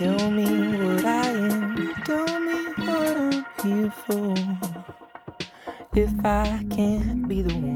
Tell me what I am, tell me what I'm here for. If I can't be the one.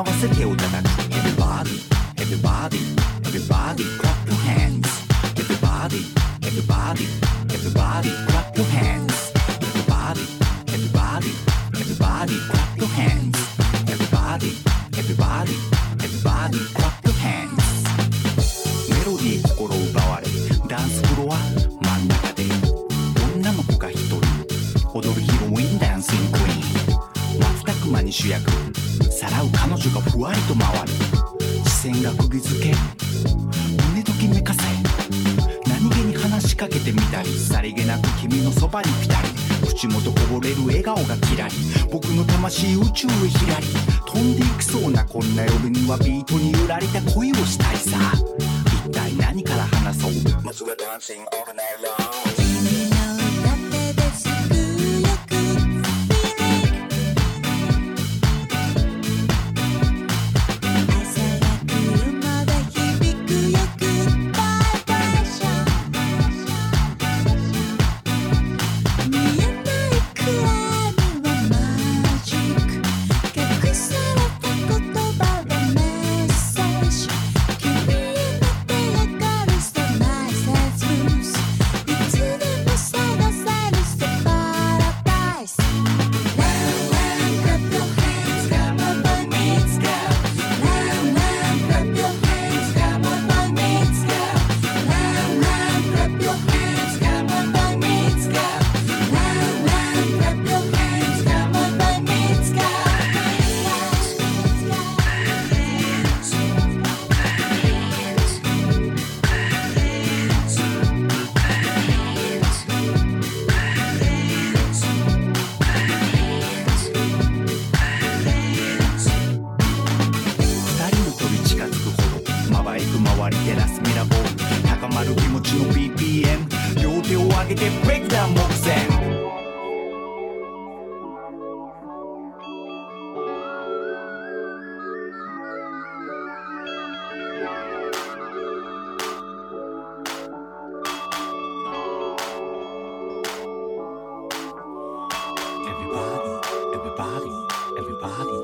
合わせ手を叩く Everybody Everybody Everybody clap your hands Everybody Everybody Everybody clap your hands Everybody Everybody Everybody clap your hands Everybody Everybody Everybody clap your hands メロディー心奪われダンスフロア真ん中で女の子が一人踊るヒロインダンシングクイーン瞬く間に主役さらう彼女がふわりと回る。視線が釘付け胸ときめかせ。何気に話しかけてみたりさりげなく君のそばにピタリ口元こぼれる笑顔がキラリ僕の魂宇宙へひらり飛んでいきそうなこんな夜にはビートに揺られた恋をしたいさ。一体何から話そう。まずはダンシングオールナイトロン everybody, everybody.